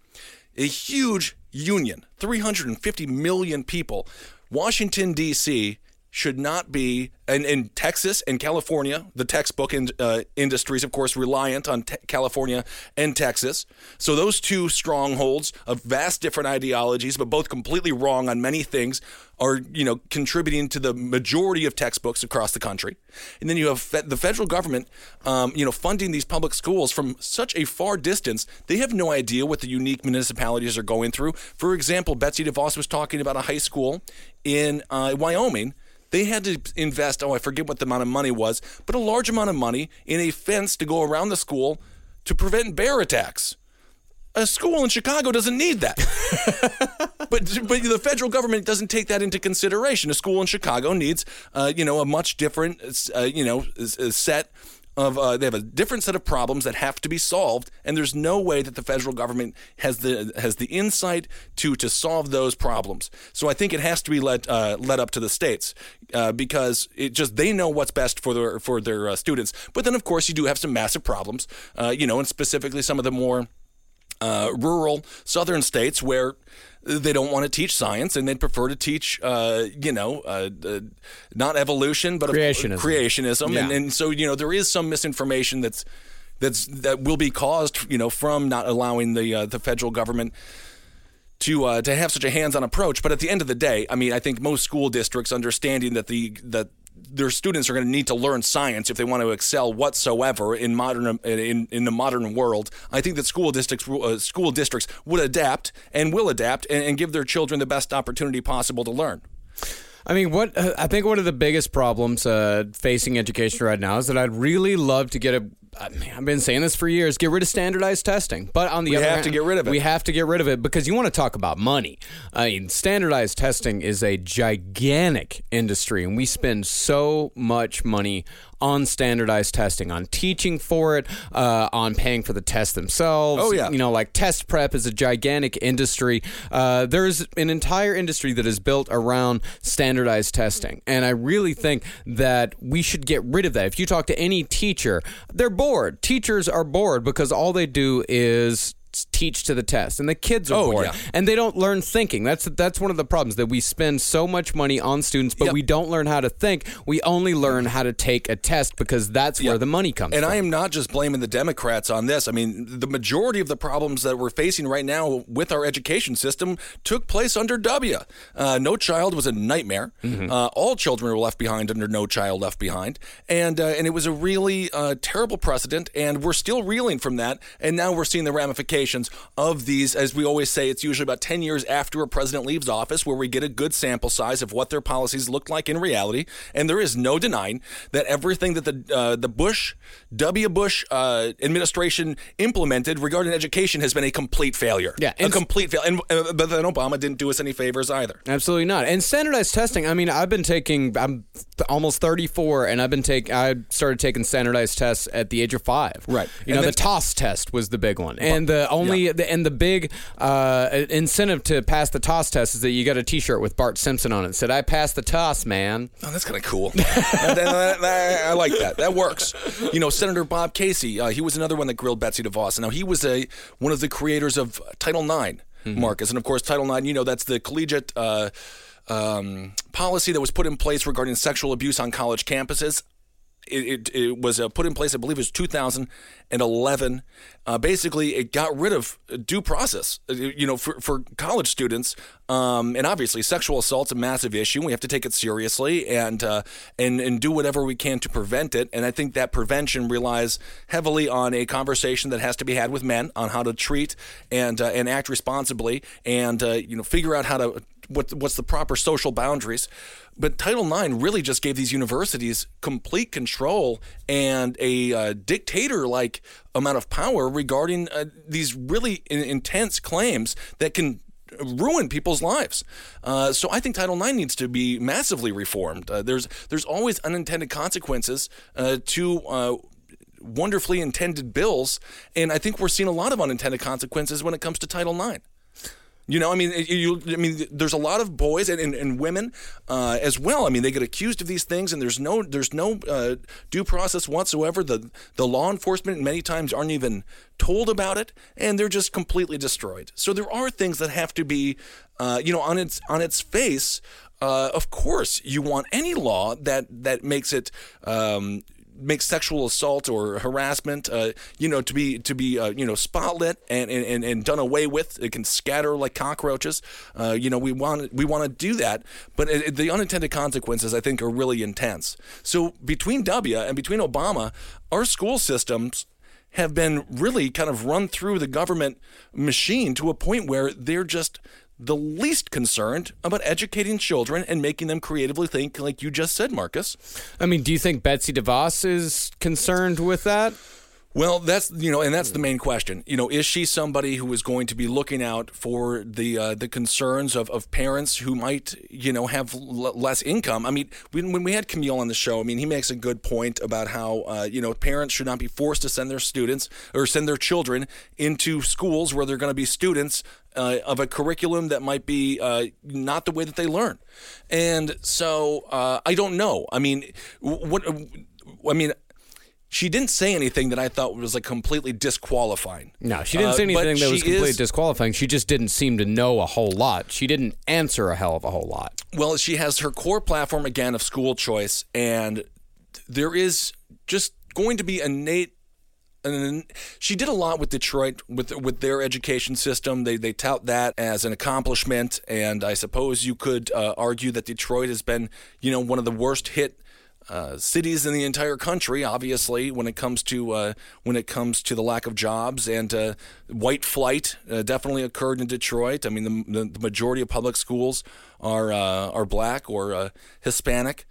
a huge union, three hundred and fifty million people. Washington D.C. should not be, and in Texas and California, the textbook in, uh, industries, of course, reliant on te- California and Texas. So those two strongholds of vast different ideologies, but both completely wrong on many things, are you know contributing to the majority of textbooks across the country. And then you have fe- the federal government, um, you know, funding these public schools from such a far distance. They have no idea what the unique municipalities are going through. For example, Betsy DeVos was talking about a high school in uh, Wyoming they had to invest, oh, I forget what the amount of money was, but a large amount of money in a fence to go around the school to prevent bear attacks. A school in Chicago doesn't need that. [laughs] but but the federal government doesn't take that into consideration. A school in Chicago needs, uh, you know, a much different, uh, you know, s- set of uh, they have a different set of problems that have to be solved, and there's no way that the federal government has the has the insight to to solve those problems. So I think it has to be let uh, up to the states uh, because it just they know what's best for their for their uh, students. But then of course you do have some massive problems, uh, you know, and specifically some of the more uh, rural southern states where they don't want to teach science and they'd prefer to teach, uh, you know, uh, uh, not evolution but Creationism. creationism, and, and so you know there is some misinformation that's that's that will be caused, you know, from not allowing the uh, the federal government to uh, to have such a hands-on approach. But at the end of the day, I mean, I think most school districts understanding that the that their students are going to need to learn science if they want to excel whatsoever in modern in in the modern world. I think that school districts uh, school districts would adapt and will adapt and, and give their children the best opportunity possible to learn. I mean, what uh, I think one of the biggest problems uh, facing education right now is that I'd really love to get a, I've been saying this for years. Get rid of standardized testing, but on the We other have hand, to get rid of it. We have to get rid of it because you want to talk about money. I mean, standardized testing is a gigantic industry, and we spend so much money on standardized testing, on teaching for it, uh, on paying for the tests themselves. Oh, yeah. you know, like test prep is a gigantic industry. Uh, there's an entire industry that is built around standardized testing, and I really think that we should get rid of that. If you talk to any teacher, they're bored. Teachers are bored because all they do is teach to the test and the kids are Oh, bored yeah. and they don't learn thinking that's that's one of the problems that we spend so much money on students but Yep. we don't learn how to think we only learn how to take a test because that's where the money comes from. And from I am not just blaming the Democrats on this. I mean, the majority of the problems that we're facing right now with our education system took place under W. Uh, no Child was a nightmare. Mm-hmm. Uh, all children were left behind under No Child Left Behind, and uh, and it was a really uh, terrible precedent. And we're still reeling from that. And now we're seeing the ramifications of these. As we always say, it's usually about ten years after a president leaves office where we get a good sample size of what their policies look like in reality. And there is no denying that everything that the uh, the Bush W. Bush uh, administration implemented regarding education has been a complete failure. Yeah, a complete failure. And uh, but then Obama didn't do us any favors either. Absolutely not. And standardized testing. I mean, I've been taking. I'm th- almost 34, and I've been take. I started taking standardized tests at the age of five. Right. You And know, then- the TAAS test was the big one, and the only the, and the big uh, incentive to pass the TAAS test is that you got a T-shirt with Bart Simpson on it. Said, "I passed the TAAS, man." Oh, that's kind of cool. [laughs] That- that- that- I like that. That works. You know, Senator Bob Casey, uh, he was another one that grilled Betsy DeVos. Now, he was a one of the creators of Title IX, Marcus. And of course, Title IX, you know, that's the collegiate uh, um, policy that was put in place regarding sexual abuse on college campuses. It, it, it was uh, put in place, I believe it was 2011. Uh, basically, it got rid of due process, uh, you know, for, for college students. Um, and obviously, sexual assault's a massive issue. We have to take it seriously and, uh, and, and do whatever we can to prevent it. And I think that prevention relies heavily on a conversation that has to be had with men on how to treat and, uh, and act responsibly and, uh, you know, figure out how to what what's the proper social boundaries. But Title IX really just gave these universities complete control and a uh, dictator-like amount of power regarding uh, these really in- intense claims that can ruin people's lives. Uh, so I think Title IX needs to be massively reformed. Uh, there's there's always unintended consequences uh, to. Uh, Wonderfully intended bills, and I think we're seeing a lot of unintended consequences when it comes to Title IX. You know, I mean, you, I mean, there's a lot of boys and, and, and women uh, as well. I mean, they get accused of these things, and there's no there's no uh, due process whatsoever. The the law enforcement many times aren't even told about it, and they're just completely destroyed. So there are things that have to be, uh, you know, on its on its face. Uh, of course, you want any law that that makes it. Um, makes sexual assault or harassment, uh, you know, to be to be uh, you know spotlit and, and, and done away with. It can scatter like cockroaches. Uh, you know, we want we want to do that, but it, it- the unintended consequences I think are really intense. So between W and between Obama, our school systems have been really kind of run through the government machine to a point where they're just the least concerned about educating children and making them creatively think, like you just said, Marcus. I mean, do you think Betsy DeVos is concerned with that? Well, that's you know, and that's the main question. You know, is she somebody who is going to be looking out for the uh, the concerns of, of parents who might you know have l- less income? I mean, when, when we had Kmele on the show, I mean, he makes a good point about how uh, you know parents should not be forced to send their students or send their children into schools where they're going to be students uh, of a curriculum that might be uh, not the way that they learn. And so uh, I don't know. I mean, what I mean. She didn't say anything that I thought was like completely disqualifying. No, she didn't Uh, say anything that was completely is- disqualifying. She just didn't seem to know a whole lot. She didn't answer a hell of a whole lot. Well, she has her core platform again of school choice, and there is just going to be innate. And she did a lot with Detroit with with their education system. They they tout that as an accomplishment, and I suppose you could uh, argue that Detroit has been, you know, one of the worst hit uh, cities in the entire country. Obviously, when it comes to uh, when it comes to the lack of jobs and uh, white flight, uh, definitely occurred in Detroit. I mean, the, the, majority of public schools are uh, are black or uh, Hispanic.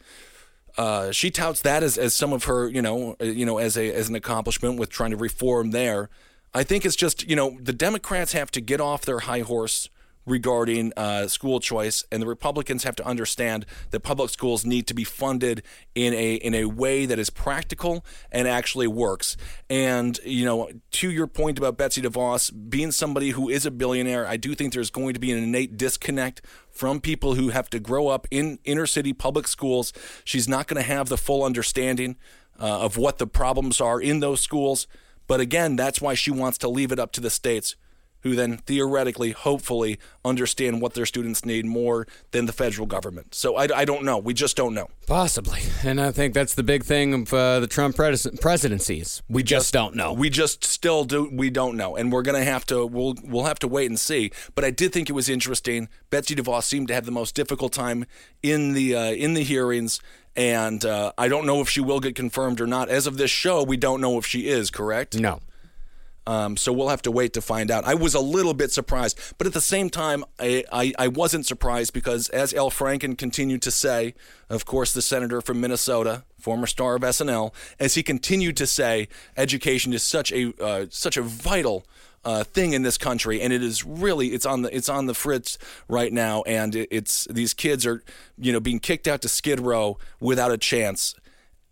she touts that as, as some of her, you know, you know, as a as an accomplishment with trying to reform there. I think it's just, you know, the Democrats have to get off their high horse regarding uh, school choice, and the Republicans have to understand that public schools need to be funded in a in a way that is practical and actually works. And you know, to your point about Betsy DeVos being somebody who is a billionaire, I do think there's going to be an innate disconnect from people who have to grow up in inner city public schools. She's not going to have the full understanding uh, of what the problems are in those schools. But again, that's why she wants to leave it up to the states who then theoretically, hopefully, understand what their students need more than the federal government. So I, I don't know. We just don't know. Possibly. And I think that's the big thing of uh, the Trump pres- presidencies. We just don't know. We just still do. We don't know, and we're gonna have to. We'll we'll have to wait and see. But I did think it was interesting. Betsy DeVos seemed to have the most difficult time in the uh, in the hearings. And uh, I don't know if she will get confirmed or not. As of this show, we don't know if she is, correct? No. Um, so we'll have to wait to find out. I was a little bit surprised, but at the same time, I, I, I, wasn't surprised because, as Al Franken continued to say, of course, the senator from Minnesota, former star of SNL, as he continued to say, education is such a uh, such a vital uh, thing in this country, and it is really it's on the it's on the fritz right now, and it, it's these kids are you know being kicked out to Skid Row without a chance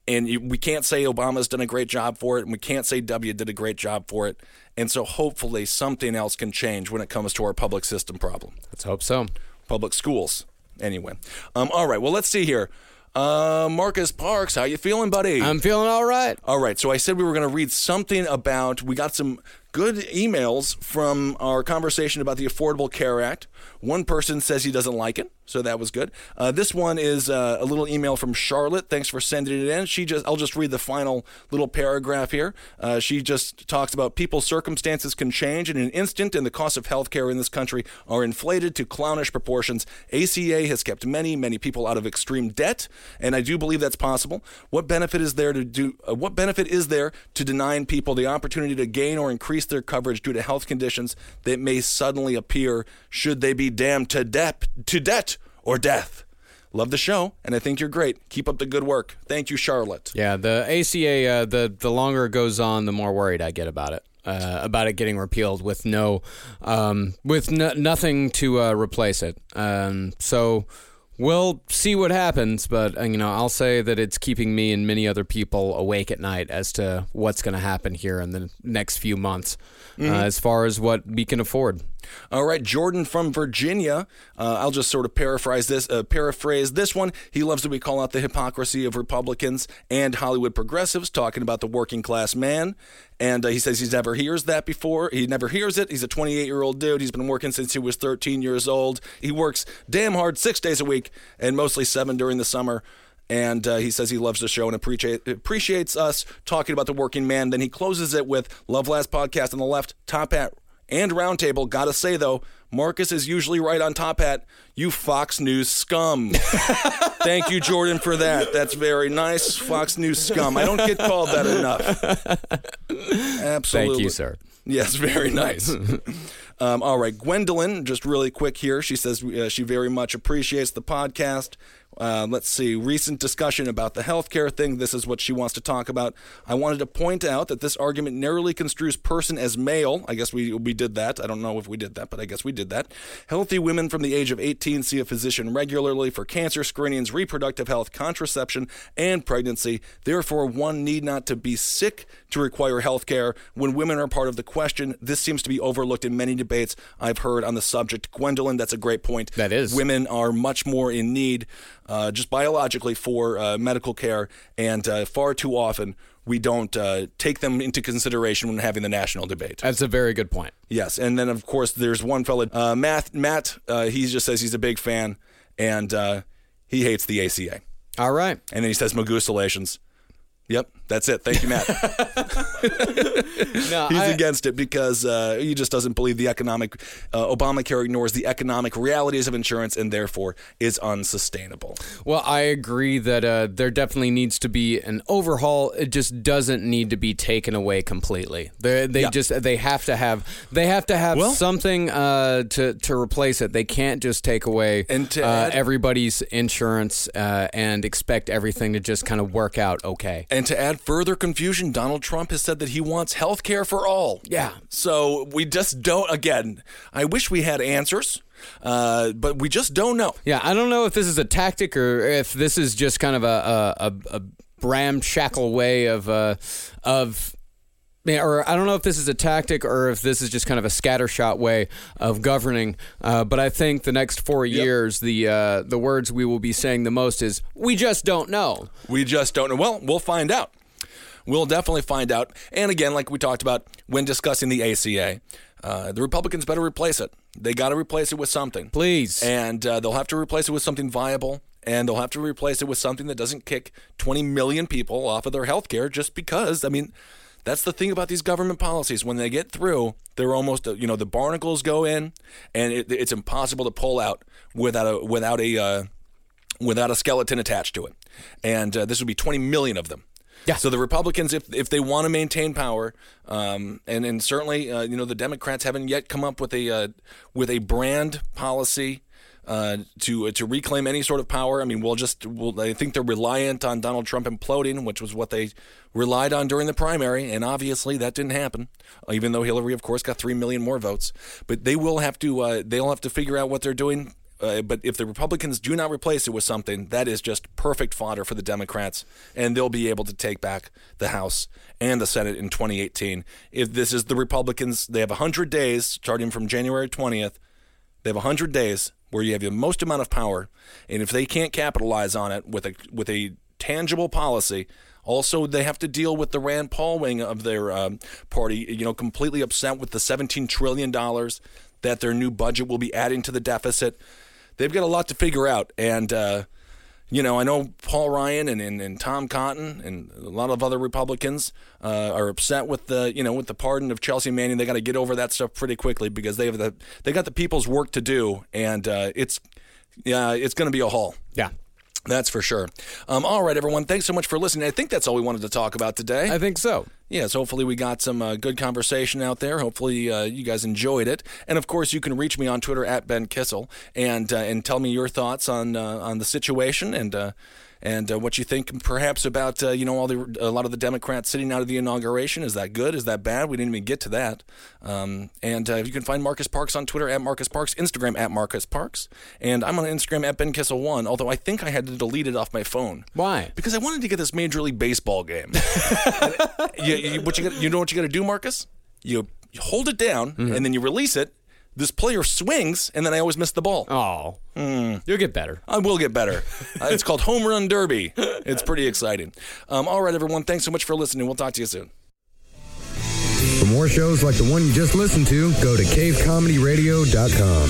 and you, we can't say Obama's done a great job for it, and we can't say W did a great job for it. And so hopefully something else can change when it comes to our public system problem. Let's hope so. Public schools, anyway. Um, all right. Well, let's see here. Uh, Marcus Parks, how you feeling, buddy? I'm feeling all right. All right. So I said we were going to read something about. We got some good emails from our conversation about the Affordable Care Act. One person says he doesn't like it, so that was good. Uh, this one is uh, a little email from Charlotte. Thanks for sending it in. She just, I'll just read the final little paragraph here. Uh, she just talks about people's circumstances can change in an instant, and the cost of healthcare in this country are inflated to clownish proportions. ACA has kept many, many people out of extreme debt, and I do believe that's possible. What benefit is there to do? Uh, what benefit is there to denying people the opportunity to gain or increase their coverage due to health conditions that may suddenly appear should they be damned to debt to debt or death. Love the show, and I think you're great. Keep up the good work. Thank you, Charlotte. Yeah, the ACA. Uh, the the longer it goes on, the more worried I get about it. Uh, about it getting repealed with no, um, with n- nothing to uh, replace it. Um, so we'll see what happens, but uh, you know, I'll say that it's keeping me and many other people awake at night as to what's going to happen here in the next few months, Mm-hmm. uh, as far as what we can afford. All right, Jordan from Virginia. Uh, I'll just sort of paraphrase this. Uh, paraphrase this one. He loves that we call out the hypocrisy of Republicans and Hollywood progressives talking about the working class man. And uh, he says he's never hears that before. He never hears it. He's a 28 year old dude. He's been working since he was 13 years old. He works damn hard six days a week and mostly seven during the summer. And uh, he says he loves the show and appreciate, appreciates us talking about the working man. Then he closes it with Love Last Podcast on the left, Top Hat and Roundtable. Gotta say, though, Marcus is usually right on Top Hat. You Fox News scum. [laughs] Thank you, Jordan, for that. That's very nice. Fox News scum. I don't get called that enough. Absolutely. Thank you, sir. Yes, very [laughs] nice. um, all right, Gwendolyn, just really quick here. She says uh, she very much appreciates the podcast. Uh, let's see, recent discussion about the healthcare thing. This is what she wants to talk about. I wanted to point out that this argument narrowly construes person as male. I guess we we did that. I don't know if we did that, but I guess we did that. Healthy women from the age of 18 see a physician regularly for cancer screenings, reproductive health, contraception, and pregnancy. Therefore, one need not to be sick to require healthcare. When women are part of the question, this seems to be overlooked in many debates I've heard on the subject. Gwendolyn, that's a great point. That is. Women are much more in need, uh, just biologically, for uh, medical care, and uh, far too often we don't uh, take them into consideration when having the national debate. That's a very good point. Yes, and then of course there's one fella, uh, Matt. Matt, uh, he just says he's a big fan, and uh, he hates the ACA. All right. And then he says Magusalations. Yep, That's it. Thank you, Matt. [laughs] No, He's I- against it because uh, he just doesn't believe the economic. Uh, Obamacare ignores the economic realities of insurance and therefore is unsustainable. Well, I agree that uh, there definitely needs to be an overhaul. It just doesn't need to be taken away completely. They they Yeah. just they have to have they have to have Well- something uh, to to replace it. They can't just take away And to uh, add- everybody's insurance uh, and expect everything to just kind of work out okay. And to add further confusion, Donald Trump has said that he wants health care for all. Yeah. So we just don't, again, I wish we had answers, uh, but we just don't know. Yeah, I don't know if this is a tactic or if this is just kind of a a, a, a ramshackle way of uh, of. Or I don't know if this is a tactic or if this is just kind of a scattershot way of governing. Uh, but I think the next four years, the uh, the words we will be saying the most is "we just don't know." We just don't know. Well, we'll find out. We'll definitely find out. And again, like we talked about when discussing the ACA, uh, the Republicans better replace it. They got to replace it with something. Please. And uh, they'll have to replace it with something viable. And they'll have to replace it with something that doesn't kick 20 million people off of their health care just because. I mean, that's the thing about these government policies. When they get through, they're almost, you know, the barnacles go in and it, it's impossible to pull out without a, without a, uh, without a skeleton attached to it. And uh, this would be 20 million of them. Yeah. So the Republicans, if if they want to maintain power, um, and and certainly, uh, you know, the Democrats haven't yet come up with a uh, with a brand policy uh, to to reclaim any sort of power. I mean, we'll just we'll, I think they're reliant on Donald Trump imploding, which was what they relied on during the primary, and obviously that didn't happen. Even though Hillary, of course, got three million more votes, but they will have to uh, they'll have to figure out what they're doing. Uh, but if the Republicans do not replace it with something, that is just perfect fodder for the Democrats, and they'll be able to take back the House and the Senate in 2018. If this is the Republicans, they have 100 days starting from January 20th. They have 100 days where you have the most amount of power, and if they can't capitalize on it with a with a tangible policy, also they have to deal with the Rand Paul wing of their um, party. You know, completely upset with the 17 trillion dollars that their new budget will be adding to the deficit. They've got a lot to figure out, and. Uh, you know, I know Paul Ryan and, and, and Tom Cotton and a lot of other Republicans uh, are upset with the you know with the pardon of Chelsea Manning. They got to get over that stuff pretty quickly because they have the they got the people's work to do, and uh, it's yeah it's going to be a haul. Yeah. That's for sure. Um, all right, everyone. Thanks so much for listening. I think that's all we wanted to talk about today. I think so. Yes, hopefully we got some uh, good conversation out there. Hopefully uh, you guys enjoyed it. And of course, you can reach me on Twitter at Ben Kissel and uh, and tell me your thoughts on uh, on the situation and uh, and uh, what you think perhaps about uh, you know all the a lot of the Democrats sitting out of the inauguration. Is that good? Is that bad? We didn't even get to that. Um, and uh, you can find Marcus Parks on Twitter at Marcus Parks, Instagram at Marcus Parks, and I'm on Instagram at Ben Kissel One. Although I think I had to delete it off my phone. Why? Because I wanted to get this Major League Baseball game. [laughs] you, you, what you, got, you know what you got to do, Marcus? You, you hold it down and then you release it. This player swings, and then I always miss the ball. Oh, you'll get better. I will get better. [laughs] Uh, it's called Home Run Derby. It's pretty exciting. Um, all right, everyone. Thanks so much for listening. We'll talk to you soon. For more shows like the one you just listened to, go to cavecomedyradio.com.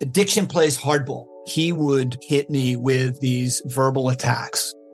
Addiction plays hardball. He would hit me with these verbal attacks.